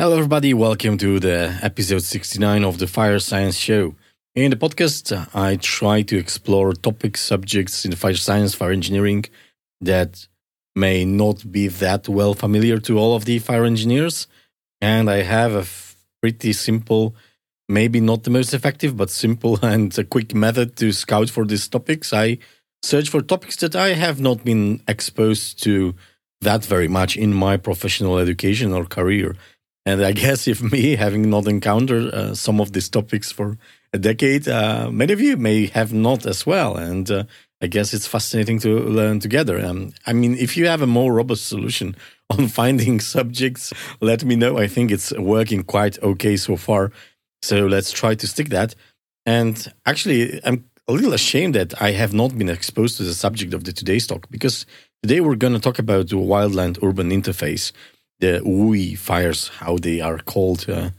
Hello, everybody. Welcome to the episode 69 of the Fire Science Show. In the podcast, I try to explore topic subjects in fire science, fire engineering that may not be that well familiar to all of the fire engineers. And I have a pretty simple, maybe not the most effective, but simple and a quick method to scout for these topics. I search for topics that I have not been exposed to that very much in my professional education or career. And I guess if me having not encountered uh, some of these topics for a decade, uh, many of you may have not as well. And uh, I guess it's fascinating to learn together. Um, I mean, if you have a more robust solution on finding subjects, let me know. I think it's working quite okay so far. So let's try to stick that. And actually, I'm a little ashamed that I have not been exposed to the subject of the today's talk because today we're going to talk about the wildland urban interface the WUI fires, how they are called uh,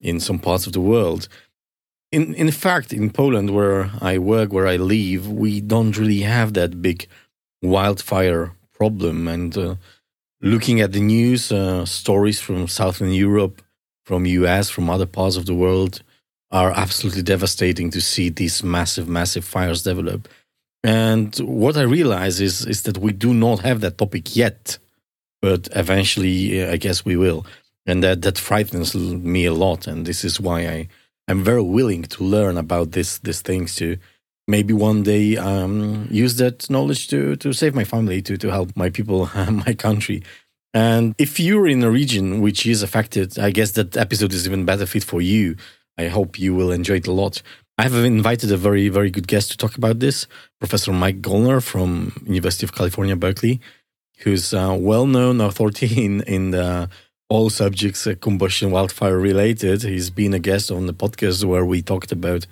in some parts of the world. In in fact, in Poland, where I work, where I live, we don't really have that big wildfire problem. And uh, looking at the news, uh, stories from Southern Europe, from US, from other parts of the world, are absolutely devastating to see these massive, massive fires develop. And what I realize is is that we do not have that topic yet but eventually, I guess we will. And that, that frightens me a lot. And this is why I, I'm very willing to learn about this, these things to maybe one day um, use that knowledge to, to save my family, to, to help my people, my country. And if you're in a region which is affected, I guess that episode is even better fit for you. I hope you will enjoy it a lot. I have invited a very, very good guest to talk about this, Professor Mike Gollner from University of California, Berkeley who's a well-known authority in in the, all subjects uh, combustion wildfire related. He's been a guest on the podcast where we talked about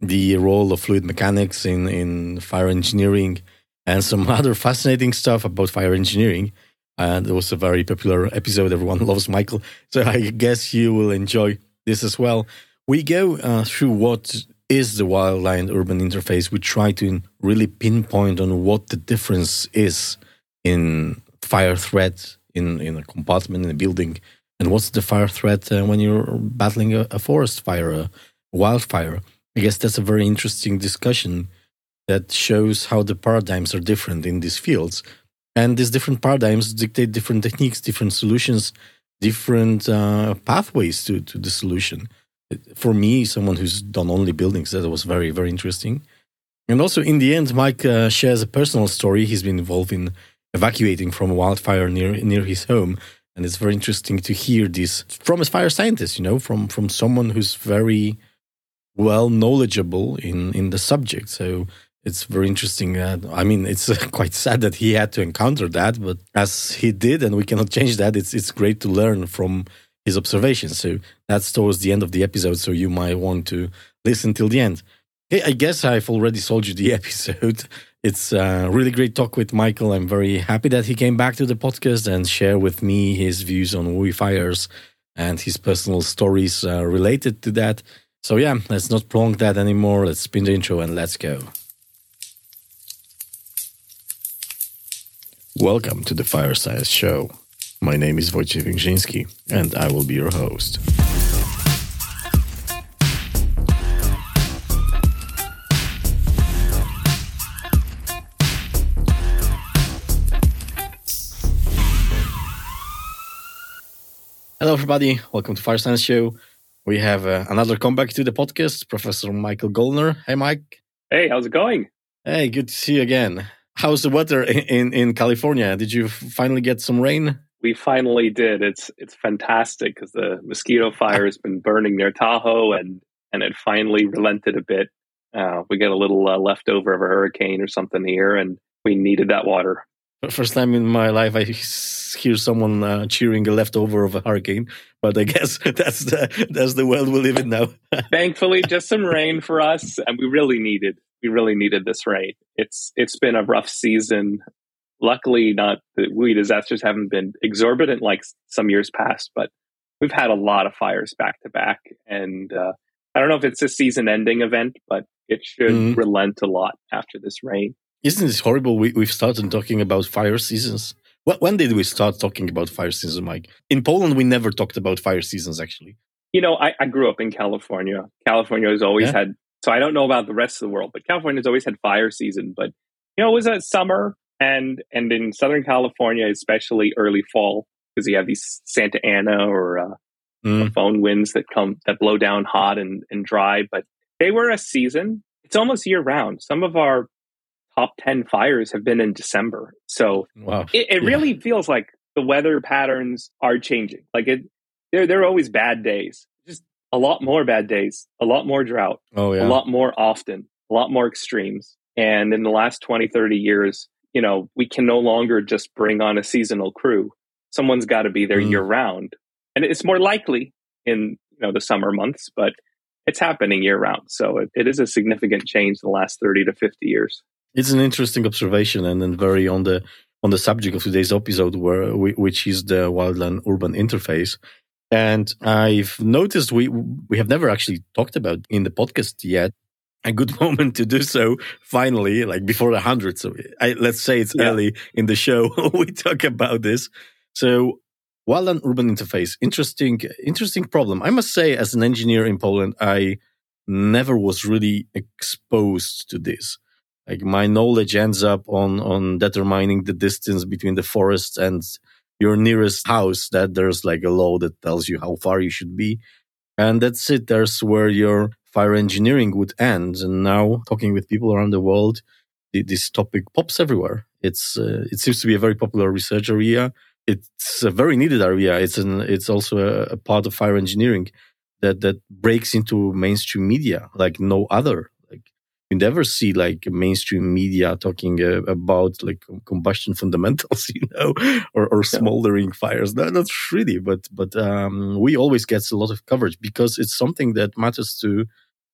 the role of fluid mechanics in in fire engineering and some other fascinating stuff about fire engineering. And it was a very popular episode. Everyone loves Michael, so I guess you will enjoy this as well. We go uh, through what is the wildland urban interface. We try to really pinpoint on what the difference is in fire threat in, in a compartment in a building? And what's the fire threat uh, when you're battling a, a forest fire, a wildfire? I guess that's a very interesting discussion that shows how the paradigms are different in these fields. And these different paradigms dictate different techniques, different solutions, different uh, pathways to, to the solution. For me, someone who's done only buildings, that was very, very interesting. And also, in the end, Mike uh, shares a personal story. He's been involved in evacuating from a wildfire near near his home. And it's very interesting to hear this from a fire scientist, you know, from from someone who's very well knowledgeable in in the subject. So it's very interesting. Uh, I mean, it's quite sad that he had to encounter that, but as he did, and we cannot change that. It's it's great to learn from his observations. So that's towards the end of the episode. So you might want to listen till the end. Hey, I guess I've already sold you the episode. It's a really great talk with Michael. I'm very happy that he came back to the podcast and share with me his views on WUI fires and his personal stories uh, related to that. So yeah, let's not prolong that anymore. Let's spin the intro and let's go. Welcome to the Fire Science Show. My name is Wojciech Węgrzyński and I will be your host. Hello, everybody. Welcome to Fire Science Show. We have uh, another comeback to the podcast, Professor Michael Gollner. Hey, Mike. Hey, how's it going? Hey, good to see you again. How's the weather in, in California? Did you finally get some rain? We finally did. It's it's fantastic because the mosquito fire has been burning near Tahoe, and and it finally relented a bit. Uh, we get a little uh, leftover of a hurricane or something here, and we needed that water. First time in my life I hear someone uh, cheering a leftover of a hurricane, but I guess that's the that's the world we live in now. Thankfully, just some rain for us, and we really needed we really needed this rain. It's it's been a rough season. Luckily, not the WUI disasters haven't been exorbitant like some years past, but we've had a lot of fires back to back, and uh, I don't know if it's a season-ending event, but it should mm-hmm. relent a lot after this rain. Isn't this horrible? We, we've started talking about fire seasons. When did we start talking about fire seasons, Mike? In Poland, we never talked about fire seasons, actually. You know, I, I grew up in California. California has always yeah. had, so I don't know about the rest of the world, but California has always had fire season. But, you know, it was a summer and, and in Southern California, especially early fall, because you have these Santa Ana or, uh, mm. foehn winds that come, that blow down hot and, and dry. But they were a season. It's almost year round. Some of our top 10 fires have been in December. So wow. it, it yeah. really feels like the weather patterns are changing. Like it, there, there are always bad days, just a lot more bad days, a lot more drought, oh, yeah. a lot more often, a lot more extremes. And in the last 20, 30 years, you know, we can no longer just bring on a seasonal crew. Someone's got to be there mm. year round. And it's more likely in, you know, the summer months, but it's happening year round. So it, it is a significant change in the last 30 to 50 years. It's an interesting observation and then very on the on the subject of today's episode, where which is the wildland urban interface. And I've noticed we we have never actually talked about in the podcast yet. A good moment to do so finally, like before the hundred. So I, let's say it's yeah. early in the show. we talk about this. So wildland urban interface, interesting, interesting problem. I must say, as an engineer in Poland, I never was really exposed to this like my knowledge ends up on on determining the distance between the forest and your nearest house that there's like a law that tells you how far you should be. And that's it. There's where your fire engineering would end. And now talking with people around the world this topic pops everywhere. It's uh, it seems to be a very popular research area. It's a very needed area. It's an it's also a, a part of fire engineering that that breaks into mainstream media like no other you never see like mainstream media talking uh, about like combustion fundamentals, you know, or, or smoldering fires. No, not really, but but um, we always get a lot of coverage because it's something that matters to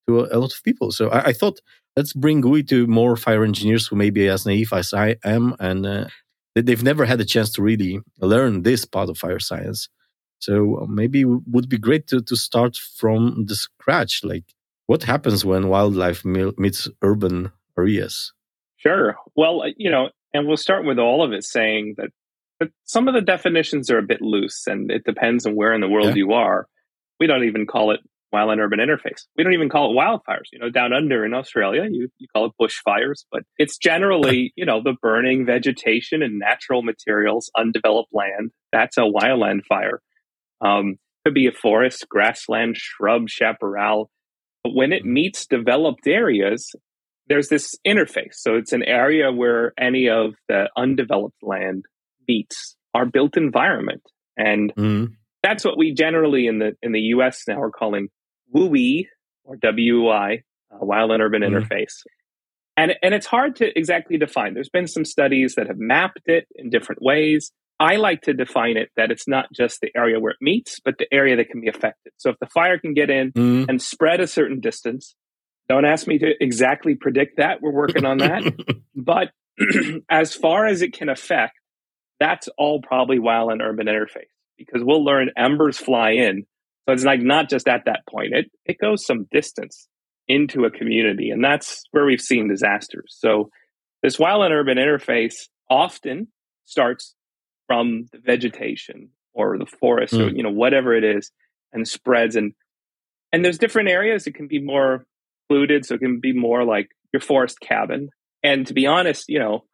to a, a lot of people. So I, I, thought let's bring WUI to more fire engineers who may be as naive as I am, and uh, they've never had a chance to really learn this part of fire science. So uh, maybe it would be great to to start from the scratch, like what happens when wildlife meets urban areas? Sure. Well, uh, you know, and we'll start with all of it saying that, that some of the definitions are a bit loose and it depends on where in the world yeah. you are. We don't even call it wildland urban interface. We don't even call it wildfires. You know, down under in Australia, you, you call it bushfires, but it's generally, you know, the burning vegetation and natural materials, undeveloped land. That's a wildland fire. Um, could be a forest, grassland, shrub, chaparral, but when it meets developed areas, there's this interface. So it's an area where any of the undeveloped land meets our built environment. And mm. that's what we generally in the in the US now are calling WUI or WUI, uh, wild and urban mm. interface. And and it's hard to exactly define. There's been some studies that have mapped it in different ways. I like to define it that it's not just the area where it meets, but the area that can be affected. So if the fire can get in mm. and spread a certain distance, don't ask me to exactly predict that. We're working on that. but as far as it can affect, that's all probably wild and urban interface because we'll learn embers fly in. So it's like not just at that point, it, it goes some distance into a community. And that's where we've seen disasters. So this wild and urban interface often starts from the vegetation or the forest mm. or you know whatever it is and spreads and and there's different areas it can be more polluted so it can be more like your forest cabin and to be honest you know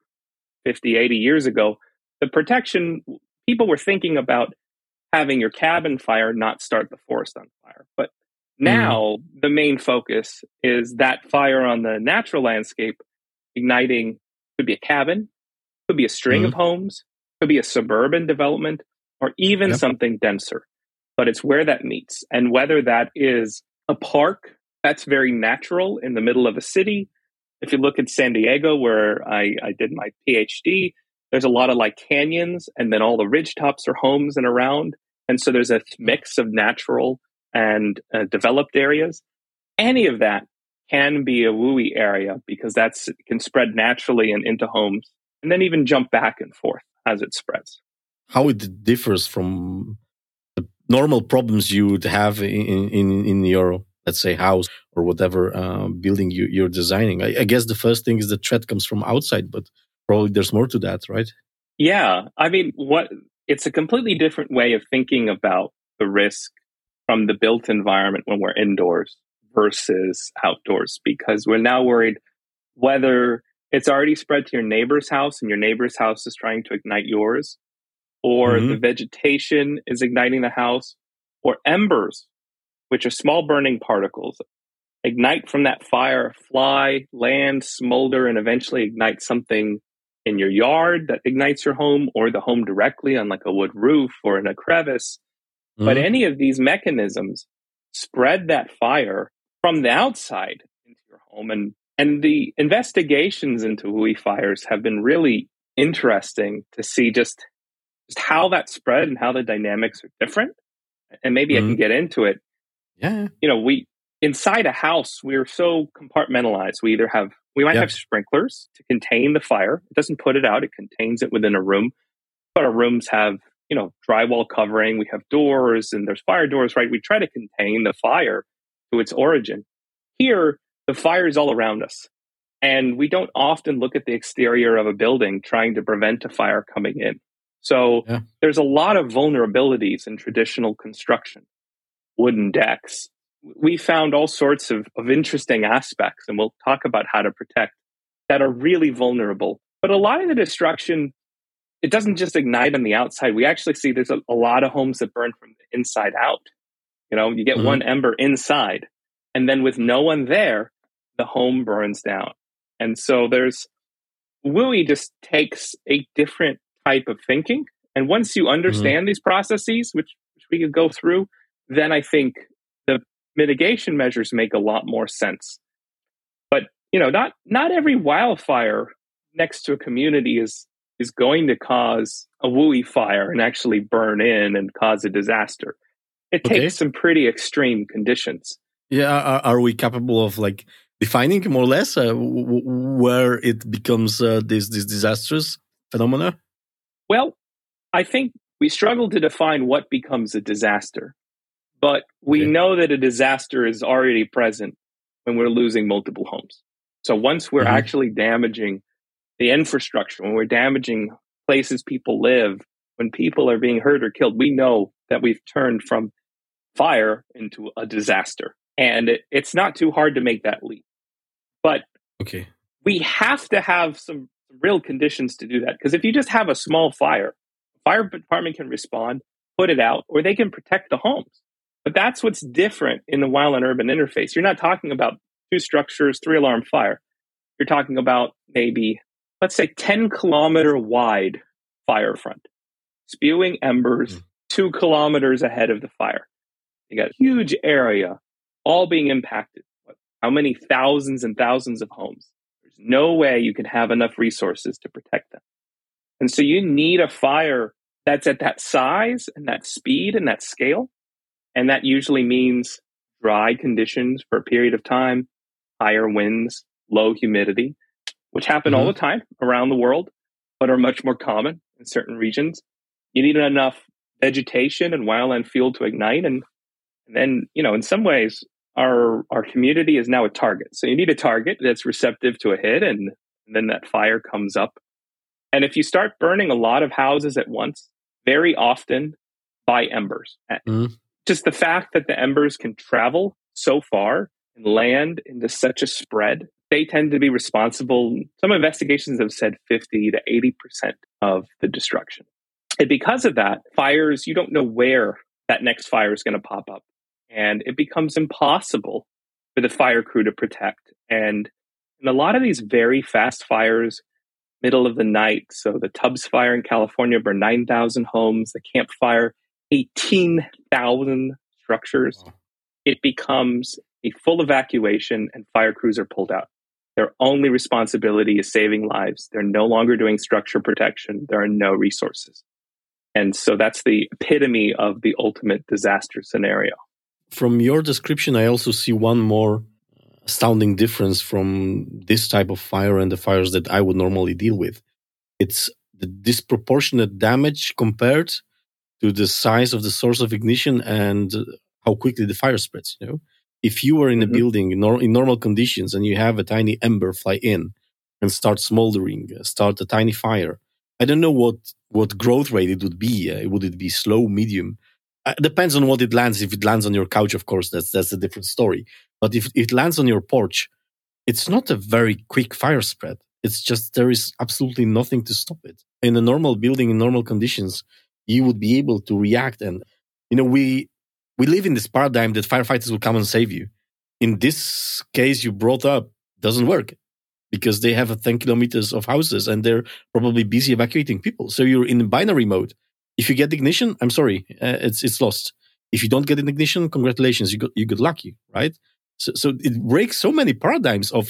50 80 years ago the protection people were thinking about having your cabin fire not start the forest on fire but mm. now mm. the main focus is that fire on the natural landscape igniting could be a cabin could be a string mm. of homes could be a suburban development or even yep. something denser, but it's where that meets. And whether that is a park that's very natural in the middle of a city. If you look at San Diego, where I, I did my PhD, there's a lot of like canyons, and then all the ridge tops are homes and around. And so there's a mix of natural and uh, developed areas. Any of that can be a WUI area because that's can spread naturally and into homes and then even jump back and forth as it spreads. How it differs from the normal problems you would have in in, in your let's say house or whatever uh, building you, you're designing. I, I, guess the first thing is the threat comes from outside, but probably there's more to that, right? Yeah. I mean, what it's a completely different way of thinking about the risk from the built environment when we're indoors versus outdoors because we're now worried whether it's already spread to your neighbor's house and your neighbor's house is trying to ignite yours or mm-hmm. the vegetation is igniting the house or embers which are small burning particles ignite from that fire fly land smolder and eventually ignite something in your yard that ignites your home or the home directly on like a wood roof or in a crevice. Mm-hmm. But any of these mechanisms spread that fire from the outside into your home. And, and the investigations into WUI fires have been really interesting to see just, just how that spread and how the dynamics are different. And maybe mm-hmm. I can mm-hmm. get into it. Yeah. You know, we, inside a house, we're so compartmentalized. We either have we might have sprinklers to contain the fire. It doesn't put it out, it contains it within a room. But our rooms have, you know, drywall covering, we have doors and there's fire doors, right? We try to contain the fire to its origin. Here, the fire is all around us. And we don't often look at the exterior of a building trying to prevent a fire coming in. So yeah. there's a lot of vulnerabilities in traditional construction. Wooden decks, we found all sorts of, of interesting aspects, and we'll talk about how to protect that are really vulnerable. But a lot of the destruction, it doesn't just ignite on the outside. We actually see there's a, a lot of homes that burn from the inside out. You know, you get mm-hmm. one ember inside, and then with no one there, the home burns down. And so there's WUI just takes a different type of thinking. And once you mm-hmm. understand mm-hmm. these processes, which, which we could go through, then I think the mitigation measures make a lot more sense. But you know, not not every wildfire next to a community is is going to cause a WUI fire and actually burn in and cause a disaster. It okay. takes some pretty extreme conditions. Yeah, are, are, we capable of like defining more or less uh, where it becomes uh, this this disastrous phenomena? Well, I think we struggle to define what becomes a disaster. But we okay. know that a disaster is already present when we're losing multiple homes. So once we're mm-hmm. actually damaging the infrastructure, when we're damaging places people live, when people are being hurt or killed, we know that we've turned from fire into a disaster. And it, it's not too hard to make that leap. But okay. we have to have some real conditions to do that. Because if you just have a small fire, fire department can respond, put it out, or they can protect the homes. But that's what's different in the wild and urban interface. You're not talking about two structures, three alarm fire. You're talking about maybe, let's say, 10 kilometer wide fire front, spewing embers mm. two kilometers ahead of the fire. You got a huge area all being impacted. How many thousands and thousands of homes? There's no way you can have enough resources to protect them. And so you need a fire that's at that size and that speed and that scale and that usually means dry conditions for a period of time, higher winds, low humidity, which happen mm-hmm. all the time around the world, but are much more common in certain regions. You need enough vegetation and wildland fuel to ignite. And, and then, you know, in some ways, our, our community is now a target. So you need a target that's receptive to a hit, and, and then that fire comes up. And if you start burning a lot of houses at once, very often by embers. Mm-hmm just the fact that the embers can travel so far and land into such a spread, they tend to be responsible. Some investigations have said 50 to 80% of the destruction. And because of that, fires, you don't know where that next fire is going to pop up. And it becomes impossible for the fire crew to protect. And in a lot of these very fast fires, middle of the night, so the Tubbs fire in California burned 9,000 homes, the Camp Fire 18,000 structures, it becomes a full evacuation and fire crews are pulled out. Their only responsibility is saving lives. They're no longer doing structure protection. There are no resources. And so that's the epitome of the ultimate disaster scenario. From your description, I also see one more astounding difference from this type of fire and the fires that I would normally deal with. It's the disproportionate damage compared to the size of the source of ignition and how quickly the fire spreads. You know, if you were in a mm-hmm. building in, nor- in normal conditions and you have a tiny ember fly in and start smoldering, uh, start a tiny fire, I don't know what what growth rate it would be. Uh, would it be slow, medium? Uh, depends on what it lands. If it lands on your couch, of course, that's that's a different story. But if it lands on your porch, it's not a very quick fire spread. It's just there is absolutely nothing to stop it. In a normal building, in normal conditions, you would be able to react. And you know, we we live in this paradigm that firefighters will come and save you. In this case, you brought up doesn't work because they have 10 kilometers of houses and they're probably busy evacuating people. So you're in binary mode. If you get ignition, I'm sorry, uh, it's it's lost. If you don't get an ignition, congratulations, you got you got lucky, right? So, so it breaks so many paradigms of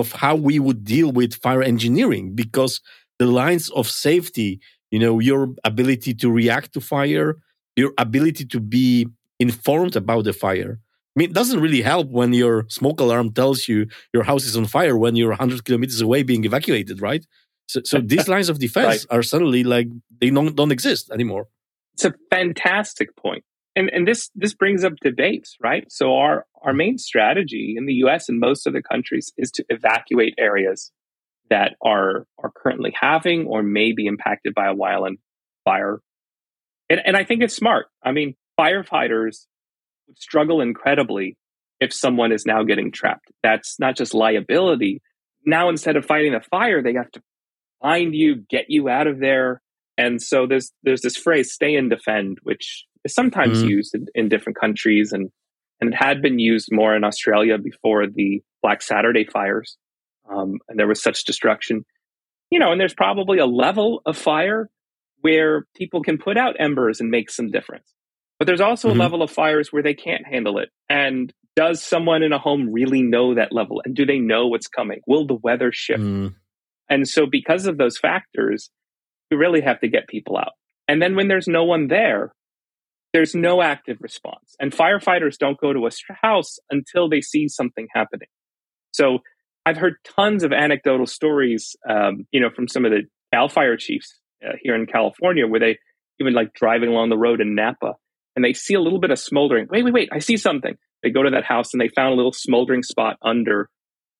of how we would deal with fire engineering because the lines of safety, you know, your ability to react to fire, your ability to be informed about the fire, I mean, it doesn't really help when your smoke alarm tells you your house is on fire when you're 100 kilometers away being evacuated, right? So, so these lines of defense right. are suddenly like they don't, don't exist anymore. It's a fantastic point. And, and this this brings up debates, right? So our our main strategy in the U.S. and most other countries is to evacuate areas that are are currently having or may be impacted by a wildland fire. And, and I think it's smart. I mean, firefighters would struggle incredibly if someone is now getting trapped. That's not just liability. Now, instead of fighting the fire, they have to find you, get you out of there. And so there's there's this phrase "stay and defend," which is sometimes mm. used in, in, different countries, and and it had been used more in Australia before the Black Saturday fires, um, and there was such destruction. You know, and there's probably a level of fire where people can put out embers and make some difference. But there's also mm-hmm. a level of fires where they can't handle it. And does someone in a home really know that level? And do they know what's coming? Will the weather shift? Mm. And so, because of those factors, we really have to get people out. And then, when there's no one there, there's no active response. And firefighters don't go to a house until they see something happening. So, I've heard tons of anecdotal stories, um, you know, from some of the Cal Fire chiefs uh, here in California, where they even like driving along the road in Napa, and they see a little bit of smoldering. Wait, wait, wait, I see something. They go to that house and they found a little smoldering spot under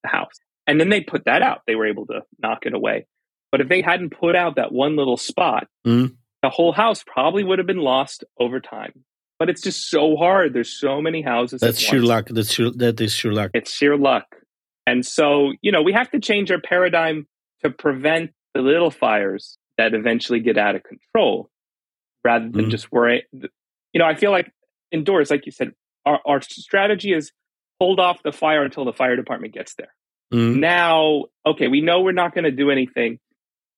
the house. And then they put that out. They were able to knock it away. But if they hadn't put out that one little spot, mm. the whole house probably would have been lost over time. But it's just so hard. There's so many houses. That's sheer luck. That's sheer, that is sheer luck. It's sheer luck. And so, you know, we have to change our paradigm to prevent the little fires that eventually get out of control rather than mm. just worry you know, I feel like indoors, like you said, our, our strategy is hold off the fire until the fire department gets there. Mm-hmm. Now, okay, we know we're not going to do anything.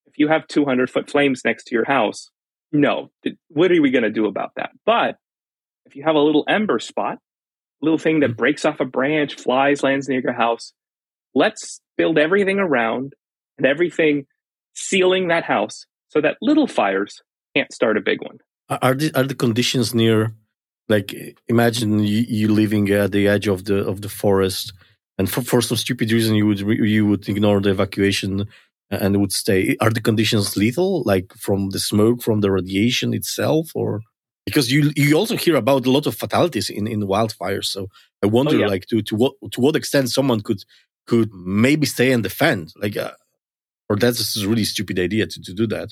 If you have 200 foot flames next to your house, no, what are we going to do about that? But if you have a little ember spot, little thing that mm-hmm. breaks off a branch, flies, lands near your house, let's build everything around and everything sealing that house so that little fires can't start a big one. Are the are the conditions near? Like, imagine you, you living at the edge of the of the forest, and for, for some stupid reason you would you would ignore the evacuation and would stay. Are the conditions lethal, like from the smoke, from the radiation itself, or because you you also hear about a lot of fatalities in in wildfires? So I wonder, oh, yeah. like, to to what to what extent someone could could maybe stay and defend, like, uh, or that's a really stupid idea to to do that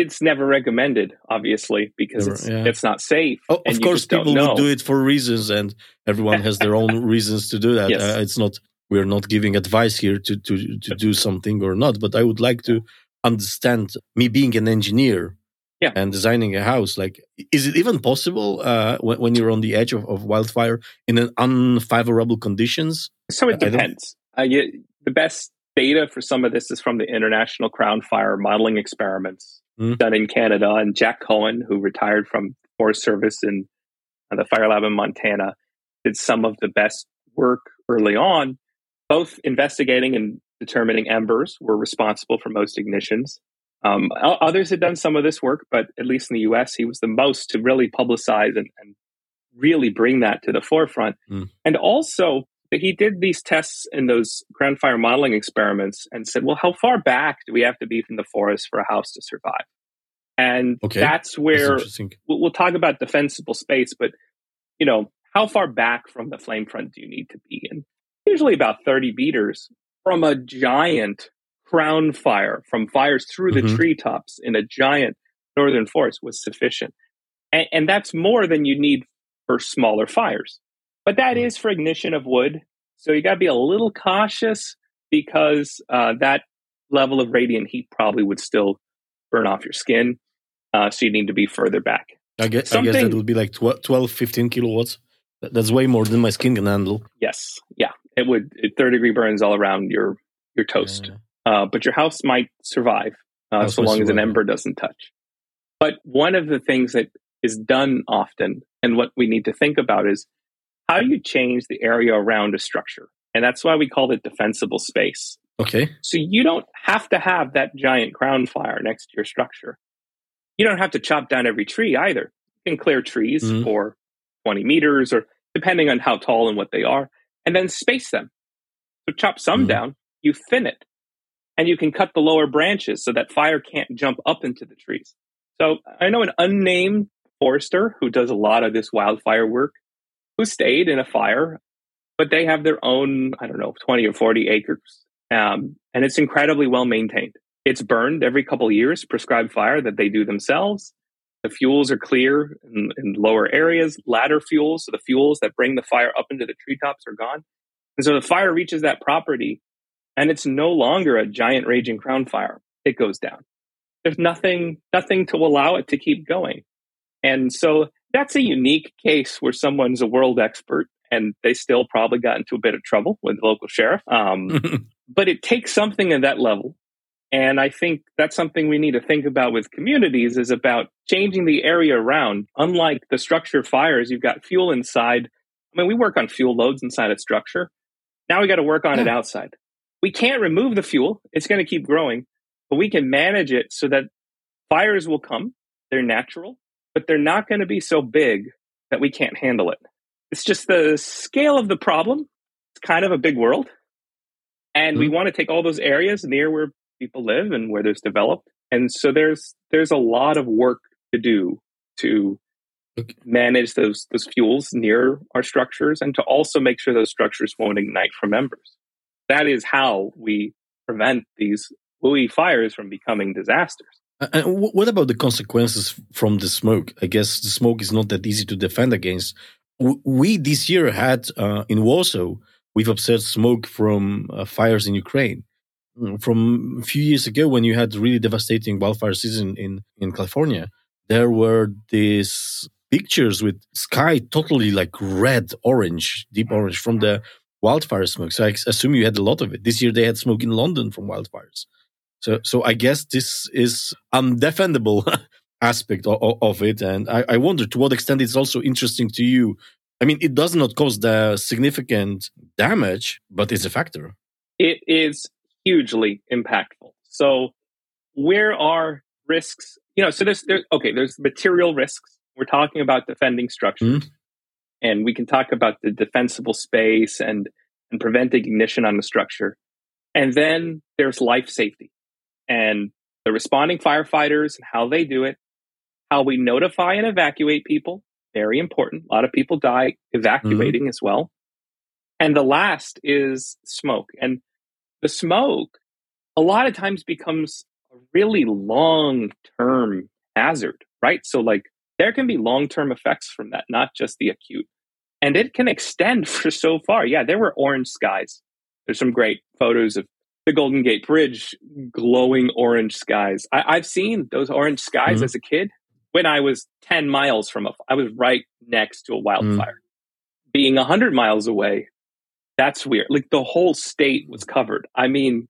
it's never recommended, obviously, because never, it's, yeah. it's not safe. Oh, of course, people would do it for reasons, and everyone has their own reasons to do that. Yes. Uh, it's not we're not giving advice here to to to do something or not, but I would like to understand me being an engineer yeah. and designing a house. Like, is it even possible uh, when, when you're on the edge of, of wildfire in an unfavorable conditions? So it depends. Uh, you, the best data for some of this is from the International Crown Fire Modeling Experiments mm. done in Canada. And Jack Cohen, who retired from Forest Service in uh, the Fire Lab in Montana, did some of the best work early on, both investigating and determining embers were responsible for most ignitions. Um, others had done some of this work, but at least in the US, he was the most to really publicize and, and really bring that to the forefront. Mm. And also, he did these tests in those crown fire modeling experiments and said, well, how far back do we have to be from the forest for a house to survive? And okay. that's where that's we'll, we'll talk about defensible space, but you know, how far back from the flame front do you need to be? And usually about 30 meters from a giant crown fire from fires through the mm-hmm. treetops in a giant northern forest was sufficient. And, and, that's more than you need for smaller fires. But that mm. for ignition of wood. So you got to be a little cautious because uh, that level of radiant heat probably would still burn off your skin. Uh, so you need to be further back. I guess, I guess that would be like 12, 15 kilowatts. That's way more than my skin can handle. Yes. Yeah. It would, it, third degree burns all around your, your toast. Yeah. Uh, but your house might survive uh, so long as an ember doesn't touch. But one of the things that is done often and what we need to think about is how do you change the area around a structure? And that's why we call it defensible space. Okay. So you don't have to have that giant crown fire next to your structure. You don't have to chop down every tree either. You can clear trees mm-hmm. for 20 meters or depending on how tall and what they are, and then space them. So chop some mm-hmm. down, you thin it, and you can cut the lower branches so that fire can't jump up into the trees. So I know an unnamed forester who does a lot of this wildfire work who stayed in a fire, but they have their own, I don't know, 20 or 40 acres. Um, and it's incredibly well maintained. It's burned every couple years, prescribed fire that they do themselves. The fuels are clear in, in lower areas, ladder fuels. So the fuels that bring the fire up into the treetops are gone. And so the fire reaches that property and it's no longer a giant raging crown fire. It goes down. There's nothing, nothing to allow it to keep going. And so that's a unique case where someone's a world expert and they still probably got into a bit of trouble with the local sheriff. Um, but it takes something at that level. And I think that's something we need to think about with communities is about changing the area around. Unlike the structure fires, you've got fuel inside. I mean, we work on fuel loads inside a structure. Now we got to work on yeah. it outside. We can't remove the fuel. It's going to keep growing, but we can manage it so that fires will come. They're natural but they're not going to be so big that we can't handle it. It's just the scale of the problem. It's kind of a big world. And mm-hmm. we want to take all those areas near where people live and where there's developed. And so there's there's a lot of work to do to okay. manage those those fuels near our structures and to also make sure those structures won't ignite from embers. That is how we prevent these WUI fires from becoming disasters. And what about the consequences from the smoke? I guess the smoke is not that easy to defend against. We this year had uh, in Warsaw, we've observed smoke from uh, fires in Ukraine. Mm, from a few years ago, when you had really devastating wildfire season in, in California, there were these pictures with sky totally like red, orange, deep orange from the wildfire smoke. So I assume you had a lot of it. This year they had smoke in London from wildfires. So, so I guess this is undefendable aspect of, of, it, and I, I wonder to what extent it's also interesting to you. I mean, it does not cause the significant damage, but it's a factor. It is hugely impactful. So, where are risks? You know, so there's there. Okay, there's material risks. We're talking about defending structures, mm-hmm. and we can talk about the defensible space and and preventing ignition on the structure. And then there's life safety and the responding firefighters and how they do it, how we notify and evacuate people, very important. A lot of people die evacuating mm-hmm. as well. And the last is smoke. And the smoke a lot of times becomes a really long term hazard, right? So, like, there can be long term effects from that, not just the acute. And it can extend for so far. Yeah, there were orange skies. There's some great photos of the Golden Gate Bridge, glowing orange skies. I, have seen those orange skies mm-hmm. as a kid when I was 10 miles from a, I was right next to a wildfire. Mm. Being 100 miles away, that's weird. Like the whole state was covered. I mean,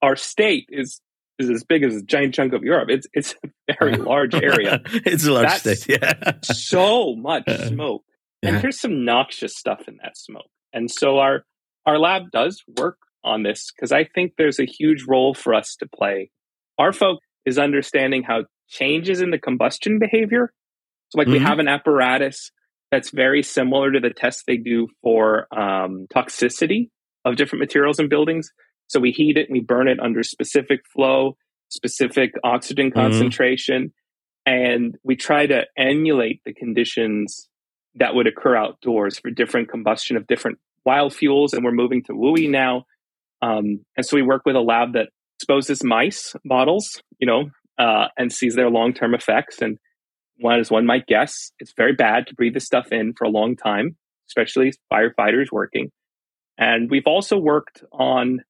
our state is is as big as a giant chunk of Europe. It's it's a very large area. it's a large that's state. Yeah. so much smoke. Yeah. And there's some noxious stuff in that smoke. And so our our lab does work on this because I think there's a huge role for us to play. Our folk is understanding how changes in the combustion behavior. So, like, mm-hmm. we have an apparatus that's very similar to the tests they do for um, toxicity of different materials in buildings. So, we heat it and we burn it under specific flow, specific oxygen mm-hmm. concentration, and we try to emulate the conditions that would occur outdoors for different combustion of different wild fuels. And we're moving to WUI now um, and so we work with a lab that exposes mice models, you know, uh, and sees their long term effects. And one, as one might guess, it's very bad to breathe this stuff in for a long time, especially firefighters working. And we've also worked on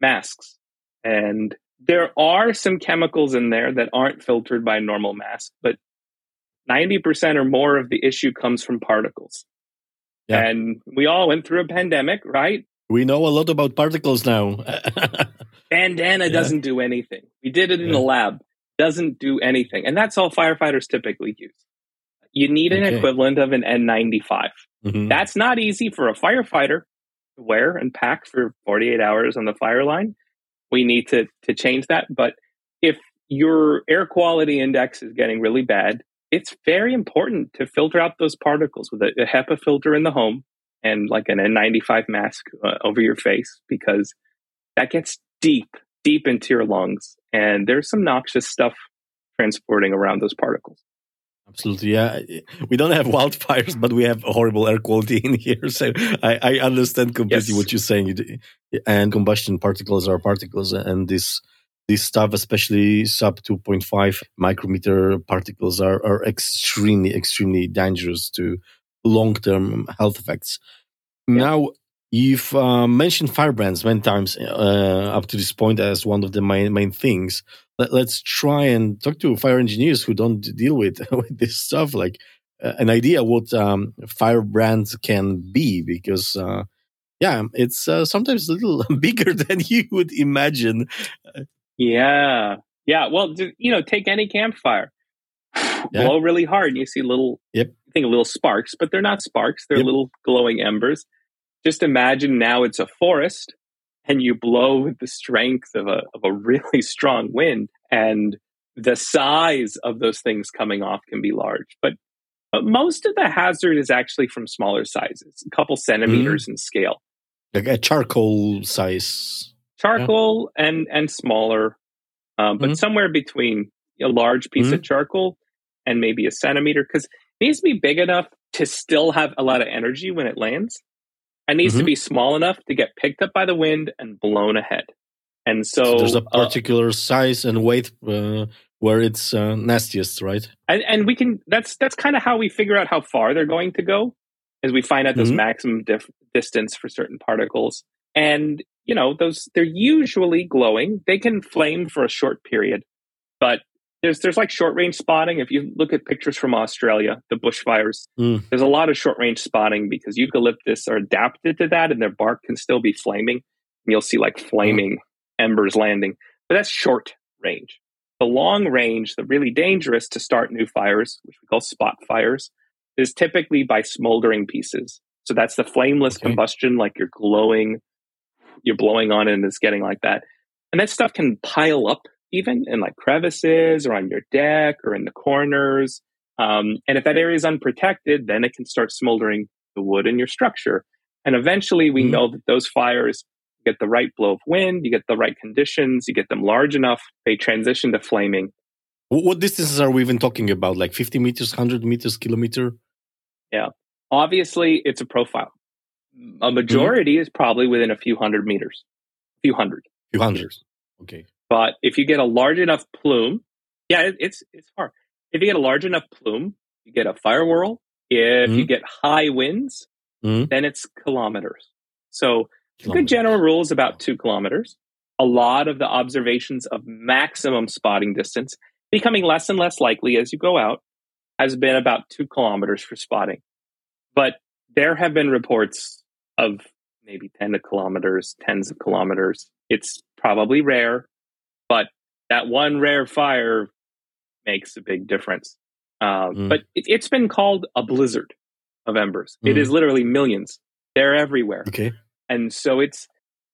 masks. And there are some chemicals in there that aren't filtered by normal mask, but 90% or more of the issue comes from particles. Yeah. And we all went through a pandemic, right? We know a lot about particles now. Bandana yeah. doesn't do anything. We did it in yeah. the lab. Doesn't do anything. And that's all firefighters typically use. You need an okay. equivalent of an N95. Mm-hmm. That's not easy for a firefighter to wear and pack for 48 hours on the fire line. We need to, to change that. But if your air quality index is getting really bad, it's very important to filter out those particles with a, a HEPA filter in the home and like an N95 mask uh, over your face because that gets deep, deep into your lungs. And there's some noxious stuff transporting around those particles. Absolutely, yeah. We don't have wildfires, but we have horrible air quality in here. So I, I understand completely yes. what you're saying. And combustion particles are particles, and this this stuff, especially sub 2.5 micrometer particles, are, are extremely, extremely dangerous to long term health effects. Yeah. Now, you've uh, mentioned firebrands many times uh, up to this point as one of the main, main things. Let, us try and talk to fire engineers who don't deal with, with this stuff, like uh, an idea what um, firebrands can be, because uh, yeah, it's uh, sometimes a little bigger than you would imagine. Yeah. Yeah. Well, you know, take any campfire, yeah. blow really hard, and you see little, yep. Think little sparks, but they're not sparks. They're yep. little glowing embers. Just imagine now it's a forest and you blow with the strength of a, of a really strong wind and the size of those things coming off can be large. But, but most of the hazard is actually from smaller sizes, a couple centimeters mm-hmm. in scale. Like a charcoal size charcoal yeah. and and smaller, um, but mm-hmm. somewhere between a large piece mm-hmm. of charcoal and maybe a centimeter because needs to be big enough to still have a lot of energy when it lands. and needs mm-hmm. to be small enough to get picked up by the wind and blown ahead. And so, so there's a uh, particular uh, size and weight uh, where it's uh, nastiest, right? And, and we can that's that's kind of how we figure out how far they're going to go, as we find out this mm-hmm. maximum dif- distance for certain particles. And you know, those they're usually glowing. They can flame for a short period, but there's there's like short range spotting. If you look at pictures from Australia, the bushfires, mm. there's a lot of short range spotting because eucalyptus are adapted to that, and their bark can still be flaming. And you'll see like flaming mm. embers landing, but that's short range. The long range, the really dangerous to start new fires, which we call spot fires, is typically by smoldering pieces. So that's the flameless okay. combustion, like you're glowing you're blowing on it and it's getting like that. And that stuff can pile up even in like crevices or on your deck or in the corners. Um, and if that area is unprotected, then it can start smoldering the wood in your structure. And eventually we mm know that those fires get the right blow of wind, you get the right conditions, you get them large enough, they transition to flaming. What distances are we even talking about? Like 50 meters, 100 meters, kilometer? Yeah. Obviously, it's a profile a mm-hmm. majority mm-hmm. is probably within a few hundred meters, a few hundred, A few hundreds. Okay. But if you get a large enough plume, yeah, it, it's it's hard. If you get a large enough plume, you get a fire whirl. If mm-hmm. you get high winds, mm-hmm. then it's kilometers. So kilometers. good general rule is about two kilometers. A lot of the observations of maximum spotting distance becoming less and less likely as you go out has been about two kilometers for spotting. But there have been reports of maybe 10 kilometers, tens of kilometers. It's probably rare, but that one rare fire makes a big difference. Uh, mm. But it, has been called a blizzard of embers. Mm. It is mm. literally millions. They're everywhere. Okay. And so it's,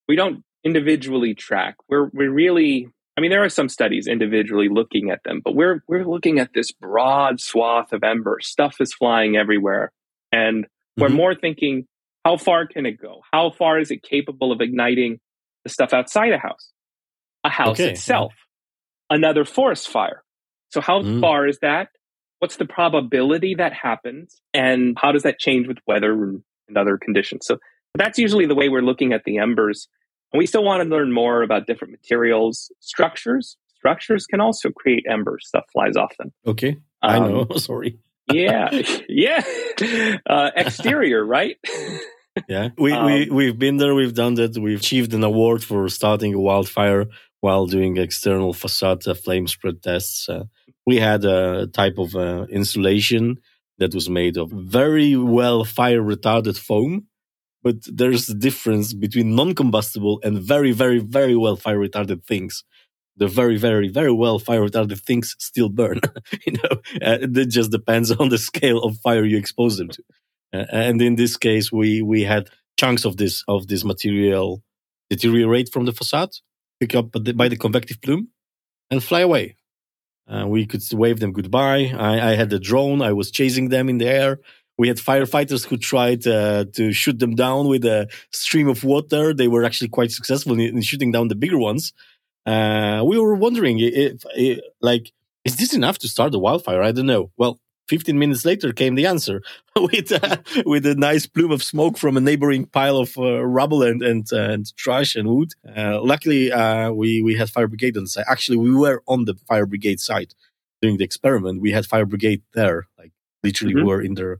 we don't individually track. We're, we're really, I mean, there are some studies individually looking at them, but we're, we're looking at this broad swath of embers. Stuff is flying everywhere. And we're mm-hmm. more thinking, how far can it go? How far is it capable of igniting the stuff outside a house? A house okay. itself, another forest fire. So, how mm. far is that? What's the probability that happens? And how does that change with weather and other conditions? So, that's usually the way we're looking at the embers. And we still want to learn more about different materials, structures. Structures can also create embers. Stuff flies off them. Okay. Um, I know. Sorry. yeah. Yeah. Uh, exterior, right? yeah. We, um, we, we've been there. We've done that. We've achieved an award for starting a wildfire while doing external facade uh, flame spread tests. Uh, we had a type of uh, insulation that was made of very well fire retarded foam. But there's a difference between non combustible and very, very, very well fire retarded things. The very, very, very well fire retarded things still burn. you know, uh, it just depends on the scale of fire you expose them to. Uh, and in this case, we we had chunks of this of this material deteriorate from the facade pick up by the convective plume and fly away. Uh, we could wave them goodbye. I, I, had a drone. I was chasing them in the air. We had firefighters who tried uh, to shoot them down with a stream of water. They were actually quite successful in, in shooting down the bigger ones. Uh, we were wondering if, if, like, is this enough to start a wildfire? I don't know. Well, 15 minutes later came the answer with uh, with a nice plume of smoke from a neighboring pile of uh, rubble and and, uh, and, trash and wood. Uh, luckily, uh, we we had fire brigade on the site. Actually, we were on the fire brigade site doing the experiment. We had fire brigade there, like literally, mm-hmm. we were in their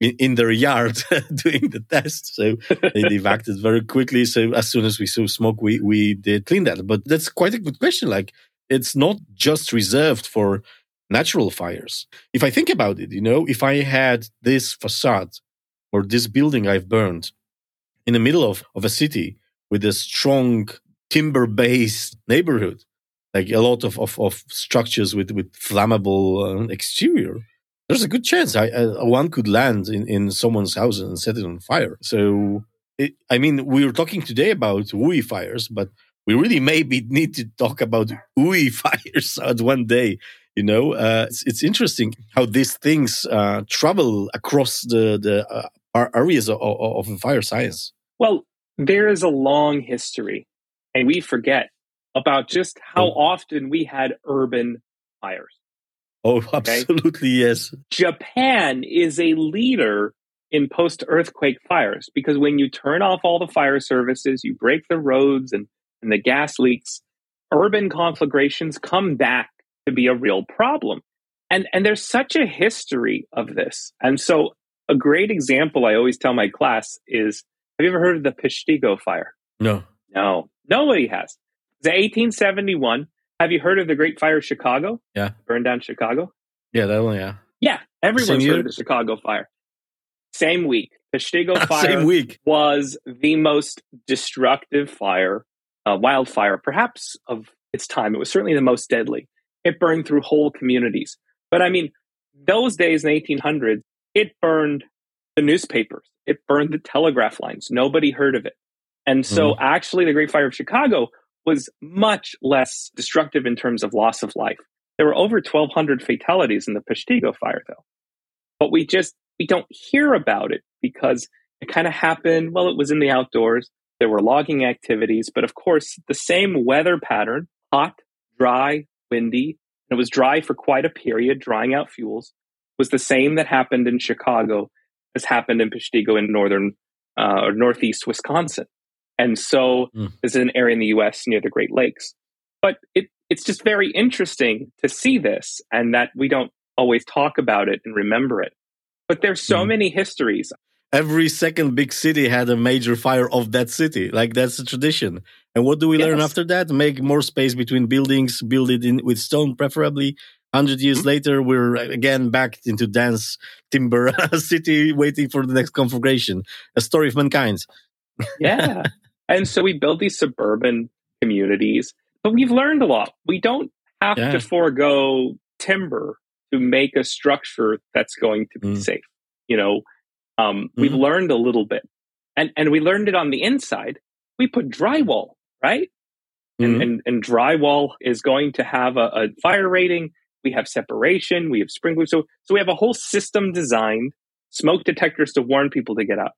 in, in their yard doing the test. So they evacuated very quickly. So as soon as we saw smoke, we we did clean that. But that's quite a good question. Like it's not just reserved for natural fires. If I think about it, you know, if I had this facade or this building I've burned in the middle of, of a city with a strong timber based neighborhood, like a lot of, of, of structures with, with flammable uh, exterior, there's a good chance I, uh, one could land in, in someone's house and set it on fire. So, it, I mean, we are talking today about WUI fires, but we really maybe need to talk about WUI fires at one day you know uh, it's, it's interesting how these things uh, travel across the the uh, areas of, of, fire science well there is a long history and we forget about just how oh. often we had urban fires oh absolutely okay? yes japan is a leader in post earthquake fires because when you turn off all the fire services you break the roads and, and the gas leaks urban conflagrations come back to be a real problem. And, and there's such a history of this. And so a great example I always tell my class is, have you ever heard of the Peshtigo fire? No. No, nobody has. It's 1871. Have you heard of the Great Fire of Chicago? Yeah. Burned down Chicago? Yeah, that one, yeah. Yeah, everyone's heard of the Chicago fire. Same week. Peshtigo fire Same week. was the most destructive fire, uh, wildfire, perhaps of its time. It was certainly the most deadly. It burned through whole communities. But I mean, those days in 1800s, it burned the newspapers. It burned the telegraph lines. Nobody heard of it. And so mm. actually the Great Fire of Chicago was much less destructive in terms of loss of life. There were over 1200 fatalities in the Peshtigo fire though. But we just we don't hear about it because it kind of happened, well it was in the outdoors. There were logging activities, but of course the same weather pattern, hot, dry, windy, and it was dry for quite a period, drying out fuels, was the same that happened in Chicago as happened in Peshtigo in northern uh, or northeast Wisconsin. And so mm. this is an area in the US near the Great Lakes. But it, it's just very interesting to see this and that we don't always talk about it and remember it. But there's so mm. many histories every second big city had a major fire of that city. Like that's a tradition. And what do we yes. learn after that? Make more space between buildings, build it in with stone, preferably. Hundred years mm-hmm. later, we're again back into dense timber city, waiting for the next conflagration. A story of mankind. yeah, and so we build these suburban communities, but we've learned a lot. We don't have yeah. to forego timber to make a structure that's going to be mm. safe. You know, um, mm-hmm. We've learned a little bit, and and we learned it on the inside. We put drywall, right? Mm-hmm. And, and, and drywall is going to have a, a fire rating. We have separation. We have sprinklers. So so we have a whole system designed, smoke detectors to warn people to get out.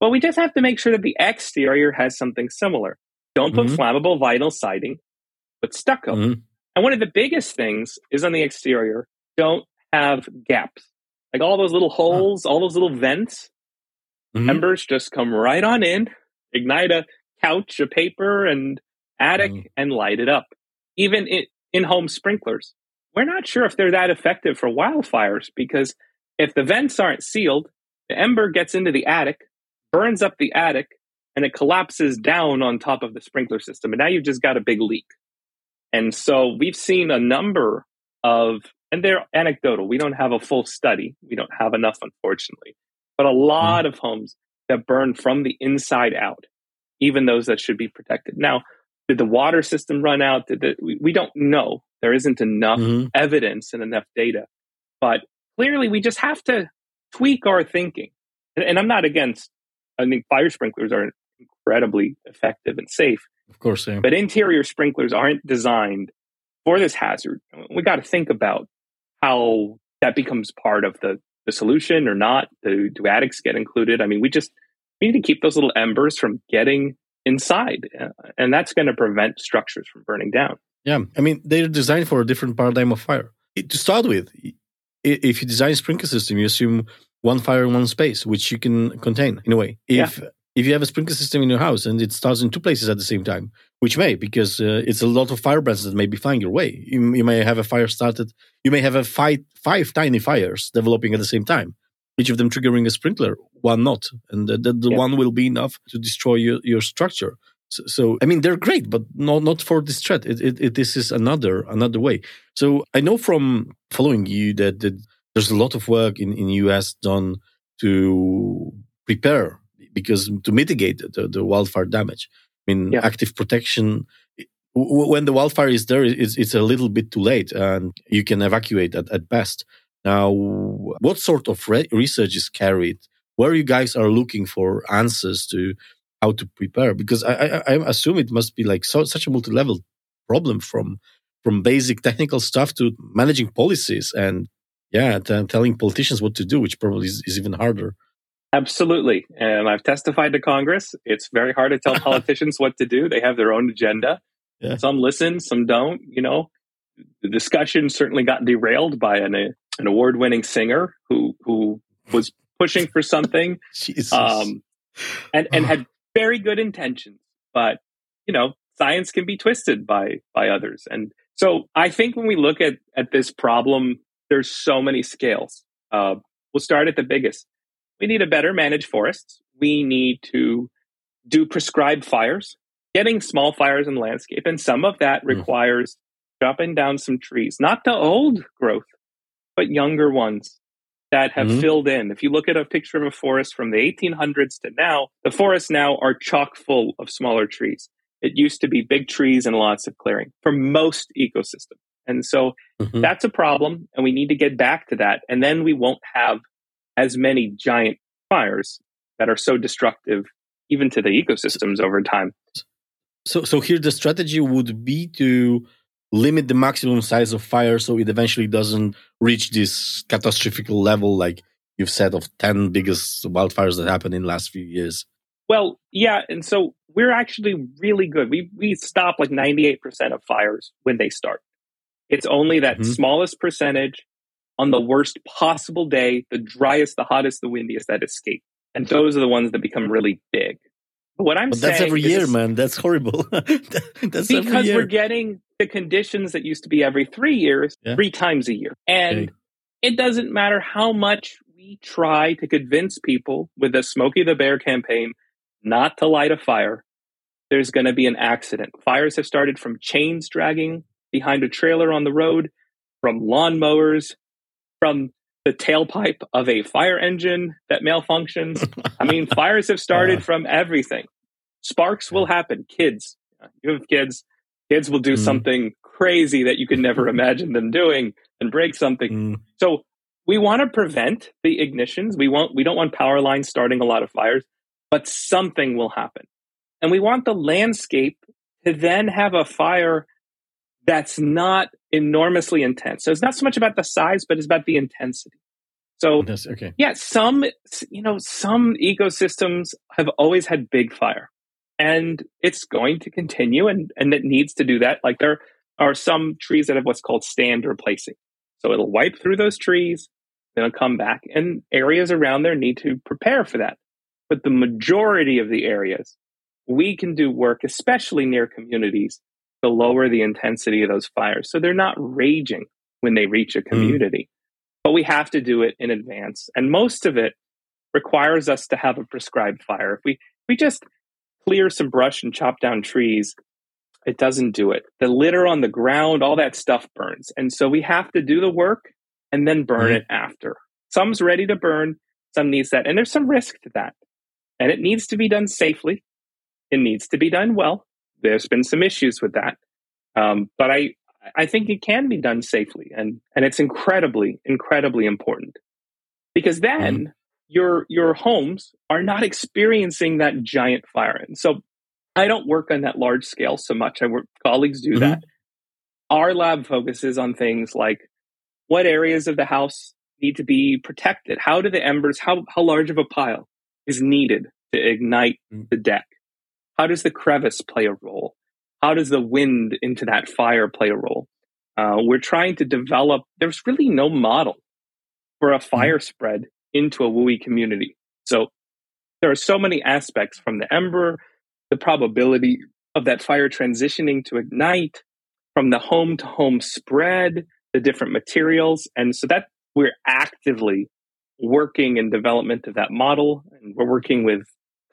But we just have to make sure that the exterior has something similar. Don't put mm-hmm. flammable vinyl siding, but stucco. Mm-hmm. And one of the biggest things is on the exterior, don't have gaps. Like all those little holes, all those little vents, mm-hmm. embers just come right on in, ignite a couch of paper and attic mm. and light it up. Even in, in home sprinklers. We're not sure if they're that effective for wildfires because if the vents aren't sealed, the ember gets into the attic, burns up the attic, and it collapses down on top of the sprinkler system. And now you've just got a big leak. And so we've seen a number of, and they're anecdotal. We don't have a full study. We don't have enough, unfortunately, but a lot mm. of homes that burn from the inside out, even those that should be protected. Now, did the water system run out? Did the, we, we don't know. There isn't enough mm-hmm. evidence and enough data. But clearly, we just have to tweak our thinking. And, and I'm not against, I think fire sprinklers are incredibly effective and safe. Of course, yeah. But interior sprinklers aren't designed for this hazard. We got to think about how that becomes part of the, the solution or not. Do, do attics get included? I mean, we just we need to keep those little embers from getting inside, uh, and that's going to prevent structures from burning down. Yeah, I mean they're designed for a different paradigm of fire. To start with, if you design a sprinkler system, you assume one fire in one space, which you can contain in a way. If yeah. if you have a sprinkler system in your house and it starts in two places at the same time, which may because uh, it's a lot of firebrands that may be flying your way. You, you, may have a fire started. You may have a five five tiny fires developing at the same time, each of them triggering a sprinkler, one not, and the, the, the yeah. one will be enough to destroy your, your structure. So, so, I mean, they're great, but not not for this threat. It, it, it, this is another another way. So I know from following you that, that there's a lot of work in in US done to prepare because to mitigate the, the wildfire damage. I mean, yeah. active protection. When the wildfire is there, it's, it's a little bit too late, and you can evacuate at, at best. Now, what sort of re- research is carried? Where you guys are looking for answers to how to prepare? Because I, I, I assume it must be like so, such a multi-level problem from from basic technical stuff to managing policies and yeah, t- telling politicians what to do, which probably is, is even harder. Absolutely. And I've testified to Congress. It's very hard to tell politicians what to do. They have their own agenda. Yeah. Some listen, some don't. You know, the discussion certainly got derailed by an, an award winning singer who, who was pushing for something. Um, and, and had very good intentions, but you know, science can be twisted by by others. And so I think when we look at at this problem, there's so many scales. Uh, we'll start at the biggest. We need a better managed forests. We need to do prescribed fires, getting small fires in landscape, and some of that mm. requires chopping down some trees, not the old growth, but younger ones that have mm-hmm. filled in. If you look at a picture of a forest from the 1800s to now, the forests now are chock full of smaller trees. It used to be big trees and lots of clearing for most ecosystems. And so mm-hmm. that's a problem, and we need to get back to that. And then we won't have as many giant fires that are so destructive, even to the ecosystems over time. So, so here the strategy would be to limit the maximum size of fire so it eventually doesn't reach this catastrophic level like you've said of 10 biggest wildfires that happened in the last few years. Well yeah and so we're actually really good. We we stop like 98% of fires when they start. It's only that mm-hmm. smallest percentage on the worst possible day the driest the hottest the windiest that escape. And those are the ones that become really big what I'm but saying that's every year, man. That's horrible. that's because we're getting the conditions that used to be every three years, yeah. three times a year. And okay. it doesn't matter how much we try to convince people with the Smokey the Bear campaign not to light a fire, there's going to be an accident. Fires have started from chains dragging behind a trailer on the road, from lawnmowers, from the tailpipe of a fire engine that malfunctions. I mean, fires have started uh, from everything. Sparks will happen. Kids, you have kids, kids will do mm. something crazy that you could never imagine them doing and break something. Mm. So we want to prevent the ignitions. We want we don't want power lines starting a lot of fires, but something will happen. And we want the landscape to then have a fire that's not enormously intense. So it's not so much about the size, but it's about the intensity. So okay. yeah, some you know some ecosystems have always had big fire, and it's going to continue, and and it needs to do that. Like there are some trees that have what's called stand replacing, so it'll wipe through those trees, then it'll come back, and areas around there need to prepare for that. But the majority of the areas we can do work, especially near communities, to lower the intensity of those fires. So they're not raging when they reach a mm. community. Mm. But we have to do it in advance. And most of it requires us to have a prescribed fire. If we, we just clear some brush and chop down trees, it doesn't do it. The litter on the ground, all that stuff burns. And so we have to do the work and then burn mm. it after. Some's ready to burn, some needs that. And there's some risk to that. And it needs to be done safely. It needs to be done well. There's been some issues with that. Um, but I, I think it can be done safely and, and it's incredibly, incredibly important because then mm. your, your homes are not experiencing that giant fire. And so I don't work on that large scale so much. I work, colleagues do mm-hmm. that. Our lab focuses on things like what areas of the house need to be protected. How do the embers, how, how large of a pile is needed to ignite mm. the deck? How does the crevice play a role? How does the wind into that fire play a role? Uh, we're trying to develop, there's really no model for a mm. fire spread into a WUI community. So there are so many aspects from the ember, the probability of that fire transitioning to ignite, from the home to home spread, the different materials. And so that we're actively working in development of that model. And we're working with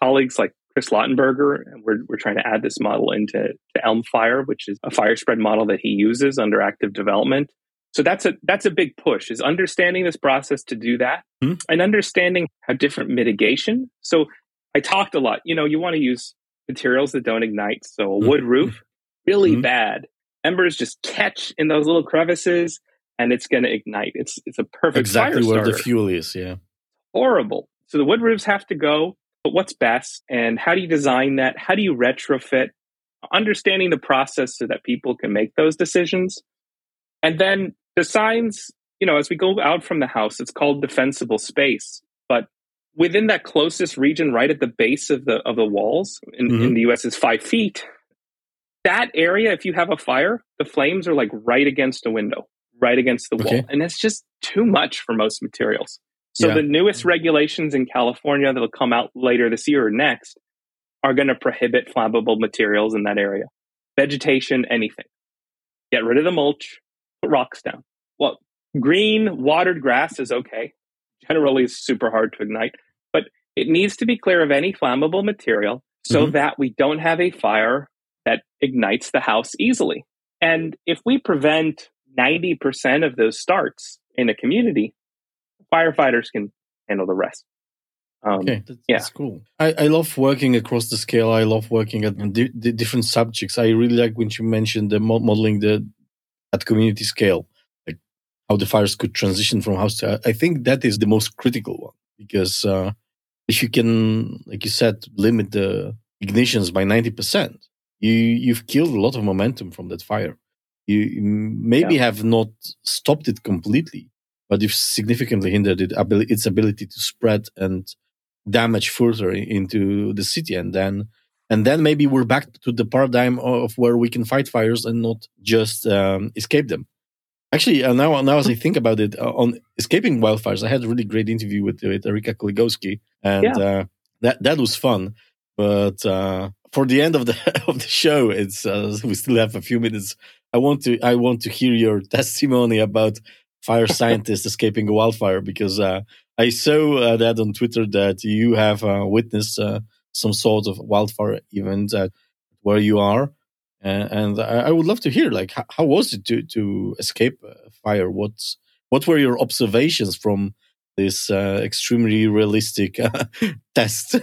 colleagues like Chris Lautenberger, and we're, we're trying to add this model into ELMFIRE, which is a fire spread model that he uses under active development. So that's a that's a big push is understanding this process to do that hmm and understanding how different mitigation. So I talked a lot. You know, you want to use materials that don't ignite. So a wood roof, really hmm bad. Embers just catch in those little crevices and it's going to ignite. It's it's a perfect exactly where the fuel is. Yeah, horrible. So the wood roofs have to go but what's best and how do you design that? How do you retrofit? Understanding the process so that people can make those decisions. And then the signs, you know, as we go out from the house, it's called defensible space. But within that closest region, right at the base of the of the walls in, mm-hmm. in the US is five feet. That area, if you have a fire, the flames are like right against a window, right against the wall. Okay. And that's just too much for most materials. So yeah. the newest regulations in California that'll come out later this year or next are going to prohibit flammable materials in that area. Vegetation, anything. Get rid of the mulch, put rocks down. Well, green watered grass is okay. Generally, it's super hard to ignite, but it needs to be clear of any flammable material so mm-hmm. that we don't have a fire that ignites the house easily. And if we prevent 90% of those starts in a community, firefighters can handle the rest. Um, okay, that's, yeah. that's cool. I, I love working across the scale. I love working at the, the different subjects. I really like when you mentioned the modeling the at community scale, like how the fires could transition from house to. I think that is the most critical one because uh, if you can, like you said, limit the ignitions by ninety percent, you you've killed a lot of momentum from that fire. You maybe yeah. have not stopped it completely, but you've significantly hindered it, its ability to spread and damage further into the city. And then, and then maybe we're back to the paradigm of where we can fight fires and not just um, escape them. Actually, uh, now, now as I think about it, uh, on escaping wildfires, I had a really great interview with, with Erika Kuligowski, and yeah. uh, that that was fun. But uh, for the end of the of the show, it's uh, we still have a few minutes. I want to I want to hear your testimony about fire scientist escaping a wildfire because uh, I saw uh, that on Twitter that you have uh, witnessed uh, some sort of wildfire event at where you are, and I, would love to hear like how, how, was it to to escape fire? What's what were your observations from this uh, extremely realistic uh, test?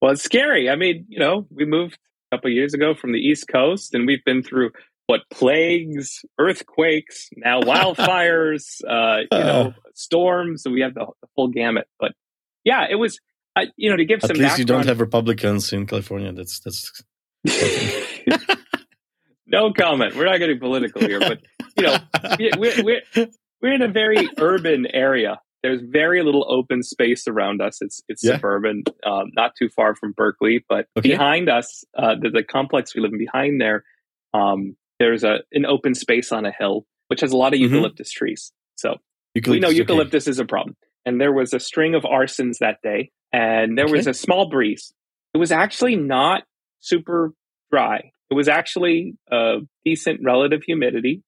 well, it's scary. I mean, you know, we moved a couple years ago from the East Coast, and we've been through what plagues, earthquakes, now wildfires, uh, you know, storms. So we have the, the, full gamut. But yeah, it was, uh, you know, to give At some. At least you don't have Republicans in California. That's that's. no comment. We're not getting political here, but you know, we're, we're we're in a very urban area. There's very little open space around us. It's it's yeah. suburban, um, not too far from Berkeley, but okay. behind us, uh, the, the complex we live in behind there, um, there's a an open space on a hill which has a lot of mm-hmm. eucalyptus trees. So eucalyptus, we know eucalyptus okay. is a problem. And there was a string of arsons that day, and there okay. was a small breeze. It was actually not super dry. It was actually a decent relative humidity,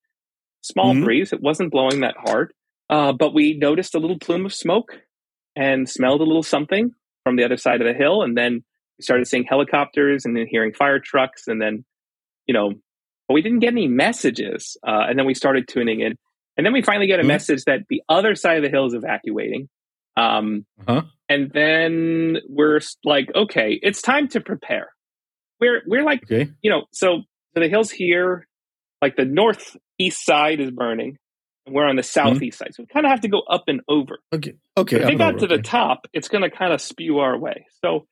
small mm-hmm. breeze. It wasn't blowing that hard, uh, but we noticed a little plume of smoke and smelled a little something from the other side of the hill. And then we started seeing helicopters and then hearing fire trucks. And then, you know, but we didn't get any messages. Uh, and then we started tuning in. And then we finally get a mm-hmm. message that the other side of the hill is evacuating. Um, uh-huh. And then we're like, okay, it's time to prepare. We're we're like, okay. you know, so, so the hills here, like the northeast side is burning, and we're on the mm-hmm. southeast mm-hmm. side, so we kind of have to go up and over. Okay, okay. If we got over, to okay. the top, it's going to kind of spew our way. So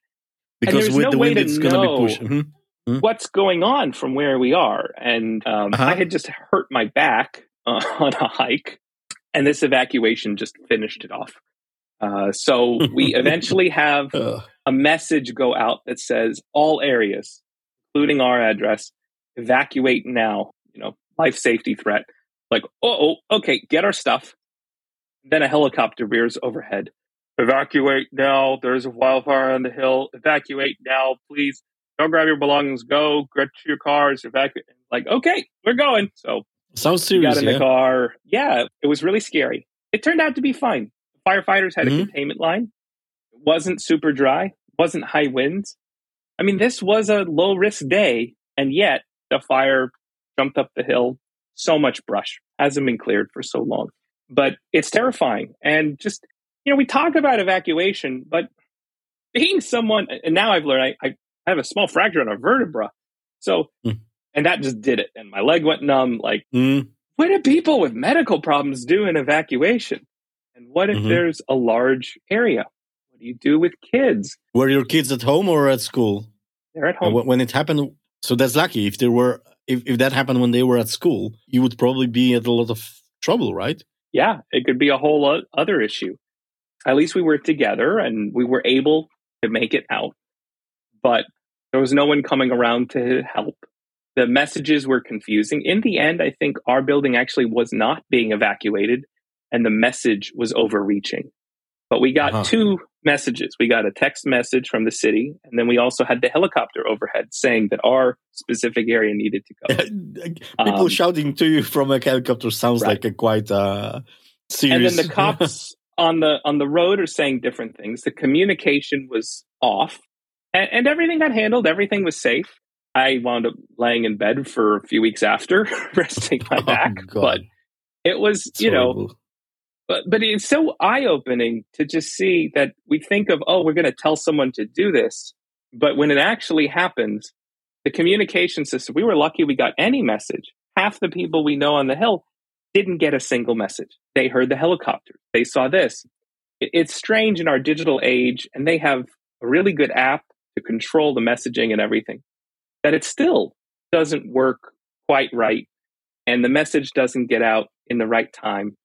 because with no the wind, it's going to be pushing. Mm-hmm. Mm-hmm. What's going on from where we are? And um, uh-huh. I had just hurt my back uh, on a hike, and this evacuation just finished it off. Uh, so we eventually have a message go out that says all areas, including our address, evacuate now. You know, life safety threat. Like, oh, okay, get our stuff. Then a helicopter rears overhead. Evacuate now. There's a wildfire on the hill. Evacuate now, please. Don't grab your belongings. Go get to your cars. Evacuate. Like, okay, we're going. So sounds serious. got in yeah. the car. Yeah, it was really scary. It turned out to be fine firefighters had mm-hmm. a containment line. It wasn't super dry, wasn't high winds. I mean, this was a low risk day, and yet the fire jumped up the hill. So much brush hasn't been cleared for so long, but it's terrifying. And just you know, we talk about evacuation, but being someone, and now I've learned I, I have a small fracture on a vertebra, so mm. and that just did it, and my leg went numb. Like, mm. what do people with medical problems do in evacuation? And what if mm-hmm. there's a large area? What do you do with kids? Were your kids at home or at school? They're at home. When it happened, so that's lucky. If there were, if, if that happened when they were at school, you would probably be at a lot of trouble, right? Yeah, it could be a whole other issue. At least we were together and we were able to make it out. But there was no one coming around to help. The messages were confusing. In the end, I think our building actually was not being evacuated and the message was overreaching. But we got uh-huh. two messages. We got a text message from the city, and then we also had the helicopter overhead saying that our specific area needed to go. People um, shouting to you from a helicopter sounds right. like a quite uh, serious. And then the cops on the on the road are saying different things. The communication was off, and, and everything got handled. Everything was safe. I wound up laying in bed for a few weeks after, resting my oh, back. but it was, you know, but but it's so eye opening to just see that we think of oh we're going to tell someone to do this, but when it actually happens, the communication system. We were lucky we got any message. Half the people we know on the hill didn't get a single message. They heard the helicopter. They saw this. It's strange in our digital age, and they have a really good app to control the messaging and everything. That it still doesn't work quite right, and the message doesn't get out in the right time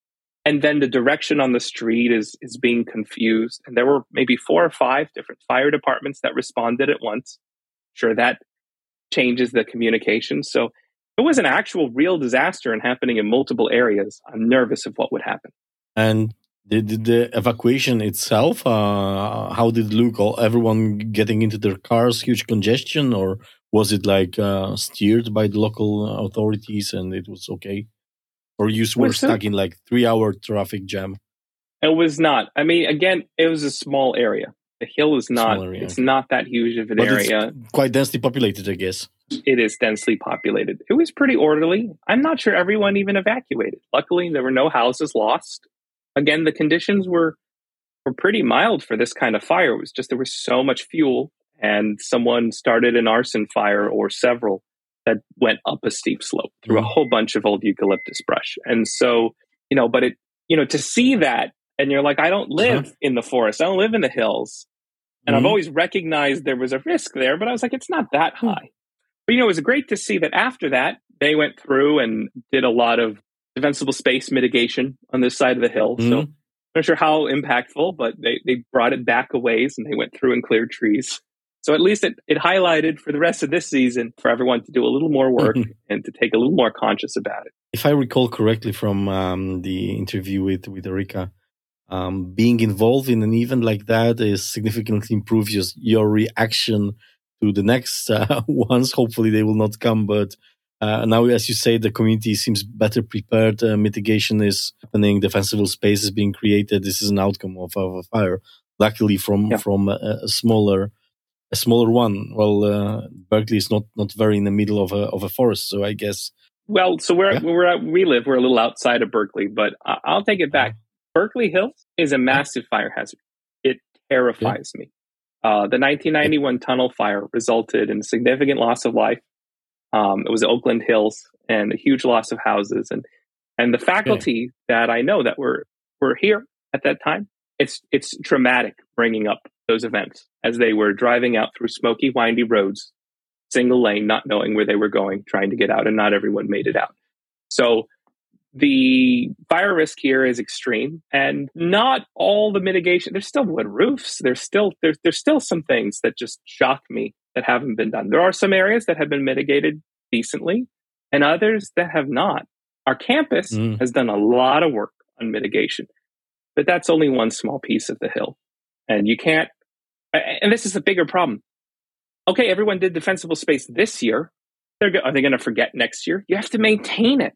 and then the direction on the street is is being confused and there were maybe four or five different fire departments that responded at once sure that changes the communication so it was an actual real disaster and happening in multiple areas i'm nervous of what would happen and the, the, evacuation itself uh, how did it look All, everyone getting into their cars huge congestion or was it like uh, steered by the local authorities and it was okay or you were stuck in like three hour traffic jam? It was not. I mean, again, it was a small area. The hill is not. It's not that huge of an but area. quite densely populated, I guess. It is densely populated. It was pretty orderly. I'm not sure everyone even evacuated. Luckily, there were no houses lost. Again, the conditions were were pretty mild for this kind of fire. It was just there was so much fuel, and someone started an arson fire or several that went up a steep slope through mm. a whole bunch of old eucalyptus brush. And so, you know, but it, you know, to see that and you're like, I don't uh-huh. live uh-huh. in the forest. I don't live in the hills. And mm. I've mm-hmm. always recognized there was a risk there, but I was like, it's not that hmm. high. But, you know, it was great to see that after that, they went through and did a lot of defensible space mitigation on this side of the hill. Mm. So I'm not sure how impactful, but they, they brought it back a ways and they went through and cleared trees. So at least it, it highlighted for the rest of this season for everyone to do a little more work and to take a little more conscious about it. If I recall correctly from um, the interview with, with Erika, um, being involved in an event like that is significantly improves your, your reaction to the next uh, ones. Hopefully, they will not come, but uh, now, as you say, the community seems better prepared. Uh, mitigation is happening. Defensible space is being created. This is an outcome of, of a fire. Luckily, from yeah. from a, a, smaller a smaller one. Well, uh, Berkeley is not not very in the middle of a of a forest, so I guess. Well, so where yeah. we're at, we live, we're a little outside of Berkeley, but I'll take it back. Berkeley Hills is a massive fire hazard. It terrifies yeah. me. Uh, the 1991 tunnel fire resulted in significant loss of life um, it was Oakland Hills and a huge loss of houses and and the faculty that I know that were were here at that time. It's it's traumatic bringing up those events as they were driving out through smoky, windy roads, single lane, not knowing where they were going, trying to get out, and not everyone made it out. So the fire risk here is extreme and not all the mitigation there's still wood roofs there's still there's there's still some things that just shock me that haven't been done. There are some areas that have been mitigated decently and others that have not. Our campus mm. has done a lot of work on mitigation, but that's only one small piece of the hill. And you can't, and this is a bigger problem. Okay, everyone did defensible space this year. They're, are they going to forget next year? You have to maintain it,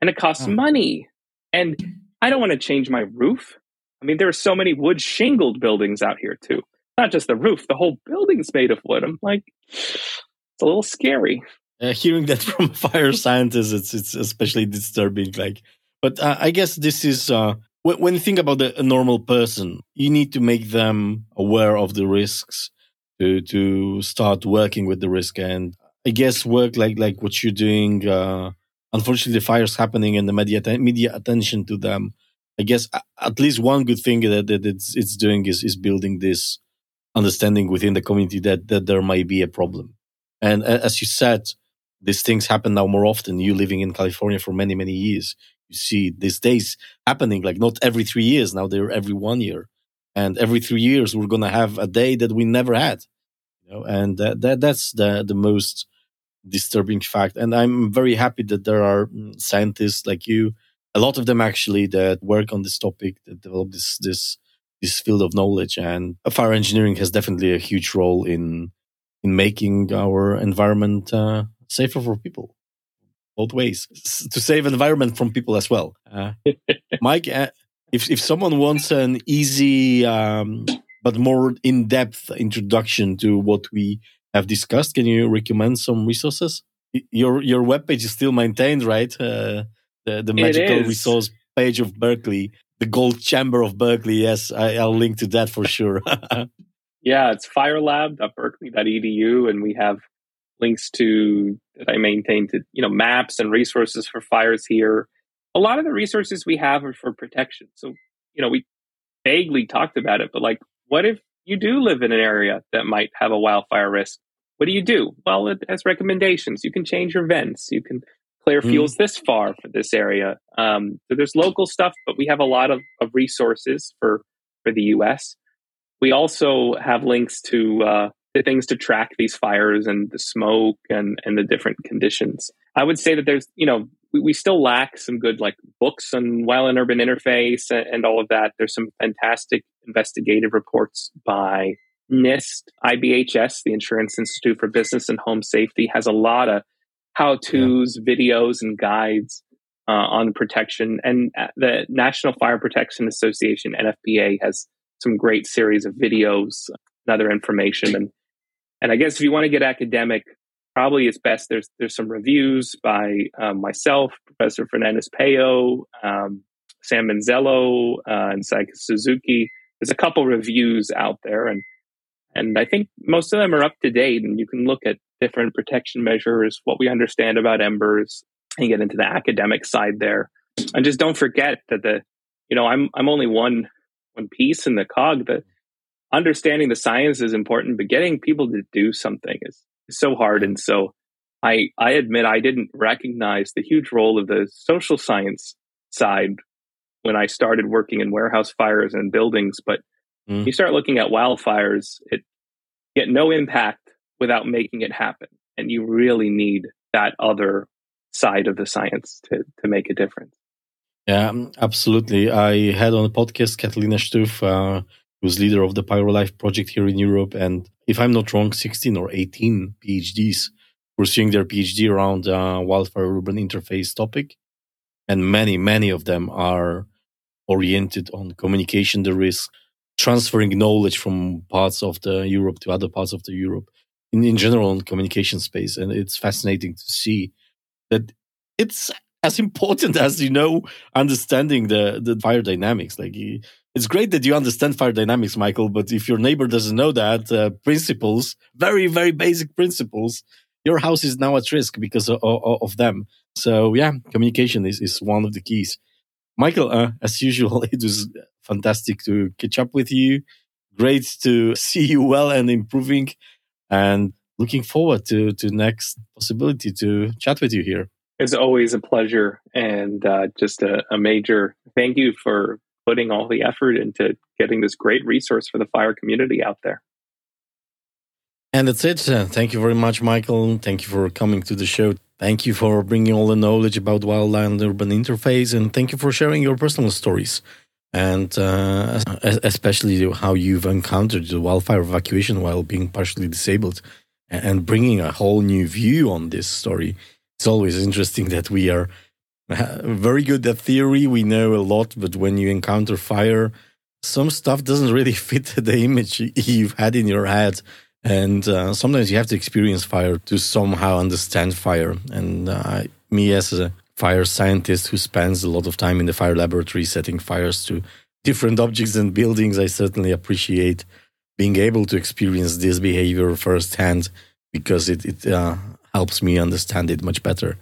and it costs oh. money. And I don't want to change my roof. I mean, there are so many wood shingled buildings out here too not just the roof, the whole building's made of wood. I'm like, it's a little scary. Uh, hearing that from fire scientists, it's it's especially disturbing. Like, but uh, I guess this is uh, when, you think about the, a normal person, you need to make them aware of the risks to to start working with the risk. And I guess work like like what you're doing. Uh, unfortunately, the fire's happening, and the media media attention to them. I guess at least one good thing that, that it's it's doing is is building this understanding within the community that, that there might be a problem. And as you said, these things happen now more often. You living in California for many, many years, you see these days happening like not every three years. Now they're every one year. And every three years, we're to have a day that we never had. You know, and that, that that's the, the most disturbing fact. And I'm very happy that there are mm, scientists like you, a lot of them actually that work on this topic, that develop this, this this field of knowledge. And fire engineering has definitely a huge role in in making our environment uh, safer for people, both ways, S- to save environment from people as well. Uh, Mike, uh, if if someone wants an easy um, but more in depth introduction to what we have discussed, can you recommend some resources? Your your webpage is still maintained, right? Uh, the the magical resource page of Berkeley the gold chamber of Berkeley. Yes, I, will link to that for sure. yeah, it's firelab.berkeley.edu, and we have links to that I maintain to you know maps and resources for fires here. A lot of the resources we have are for protection. So you know we vaguely talked about it, but like, what if you do live in an area that might have a wildfire risk? What do you do? Well, it has recommendations. You can change your vents. You can Clear mm. Fuels this far for this area. Um, so there's local stuff, but we have a lot of, of resources for for the U.S. We also have links to uh, the things to track these fires and the smoke and and the different conditions. I would say that there's you know we, we still lack some good like books on wildland urban interface and, and all of that. There's some fantastic investigative reports by NIST, IBHS, the Insurance Institute for Business and Home Safety, has a lot of how to's, yeah. videos, and guides uh, on protection. And uh, the National Fire Protection Association, NFPA, has some great series of videos and other information. And and I guess if you want to get academic, probably it's best there's there's some reviews by um, myself, Professor Fernandez-Pello, um, Sam Manzello, uh, and Sayaka Suzuki. There's a couple reviews out there, and and I think most of them are up to date, and you can look at different protection measures, what we understand about embers, and get into the academic side there. And just don't forget that the, you know, I'm I'm only one one piece in the cog. That understanding the science is important, but getting people to do something is, is so hard. And so I I admit I didn't recognize the huge role of the social science side when I started working in warehouse fires and buildings, but mm. you start looking at wildfires, it get no impact without making it happen. And you really need that other side of the science to, to make a difference. Yeah, absolutely. I had on a podcast Cathelijne Stoof. Uh, who's leader of the PyroLife project here in Europe. And if I'm not wrong, 16 or 18 PhDs pursuing their PhD around uh, wildfire urban interface topic. And many, many of them are oriented on communication, the risk, transferring knowledge from parts of the Europe to other parts of the Europe in, in general in communication space. And it's fascinating to see that it's as important as you know understanding the the fire dynamics. Like it's great that you understand fire dynamics michael but if your neighbor doesn't know that uh, principles very very basic principles your house is now at risk because of, of, of them. So yeah communication is, is one of the keys. Michael uh, as usual it was fantastic to catch up with you. Great to see you well and improving and looking forward to to next possibility to chat with you here it's always a pleasure and uh, just a, a, major thank you for putting all the effort into getting this great resource for the fire community out there. And that's it. Uh, thank you very much, Michael. Thank you for coming to the show. Thank you for bringing all the knowledge about wildland urban interface, and thank you for sharing your personal stories and uh, especially how you've encountered the wildfire evacuation while being partially disabled and bringing a whole new view on this story it's always interesting that we are very good at theory. We know a lot, but when you encounter fire, some stuff doesn't really fit the image you've had in your head. And uh, sometimes you have to experience fire to somehow understand fire. And uh, me, as a fire scientist who spends a lot of time in the fire laboratory setting fires to different objects and buildings, I certainly appreciate being able to experience this behavior firsthand because it, it uh, helps me understand it much better.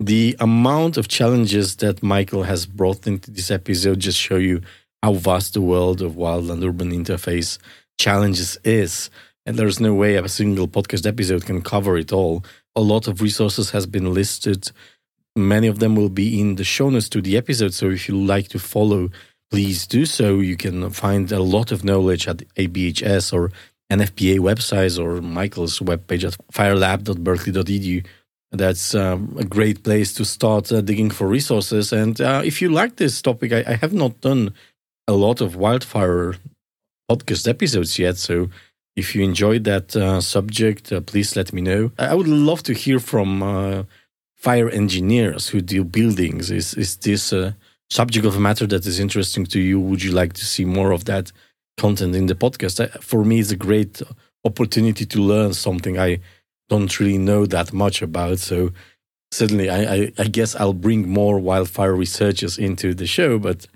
The amount of challenges that Michael has brought into this episode just show you how vast the world of wildland urban interface challenges is. And there's no way a single podcast episode can cover it all. A lot of resources has been listed. Many of them will be in the show notes to the episode. So if you like to follow, please do so. You can find a lot of knowledge at IBHS or NFPA websites or Michael's webpage at firelab.berkeley.edu. That's um, a great place to start uh, digging for resources. And uh, if you like this topic, I, I, have not done a lot of wildfire podcast episodes yet. So if you enjoyed that uh, subject, uh, please let me know. I would love to hear from uh, fire engineers who do buildings. Is, is this a subject of a matter that is interesting to you? Would you like to see more of that? content in the podcast. For me, it's a great opportunity to learn something I don't really know that much about. So certainly, I, I, I guess I'll bring more wildfire researchers into the show, but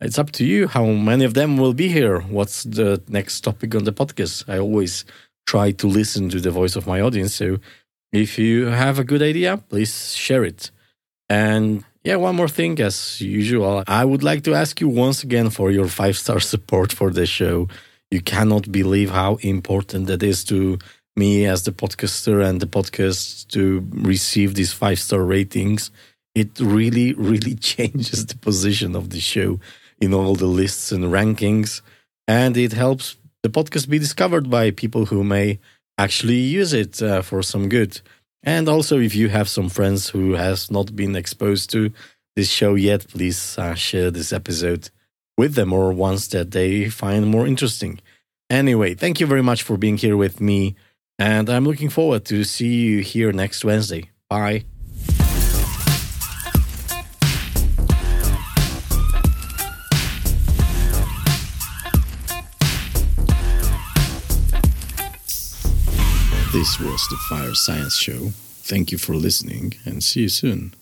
it's up to you how many of them will be here. What's the next topic on the podcast? I always try to listen to the voice of my audience. So if you have a good idea, please share it. And yeah, one more thing, as usual, I would like to ask you once again for your five star support for the show. You cannot believe how important that is to me as the podcaster and the podcast to receive these five star ratings. It really, really changes the position of the show in all the lists and rankings. And it helps the podcast be discovered by people who may actually use it uh, for some good. And also, if you have some friends who has not been exposed to this show yet, please uh, share this episode with them or ones that they find more interesting. Anyway, thank you very much for being here with me, and I'm looking forward to see you here next Wednesday. Bye. This was the Fire Science Show. Thank you for listening and see you soon.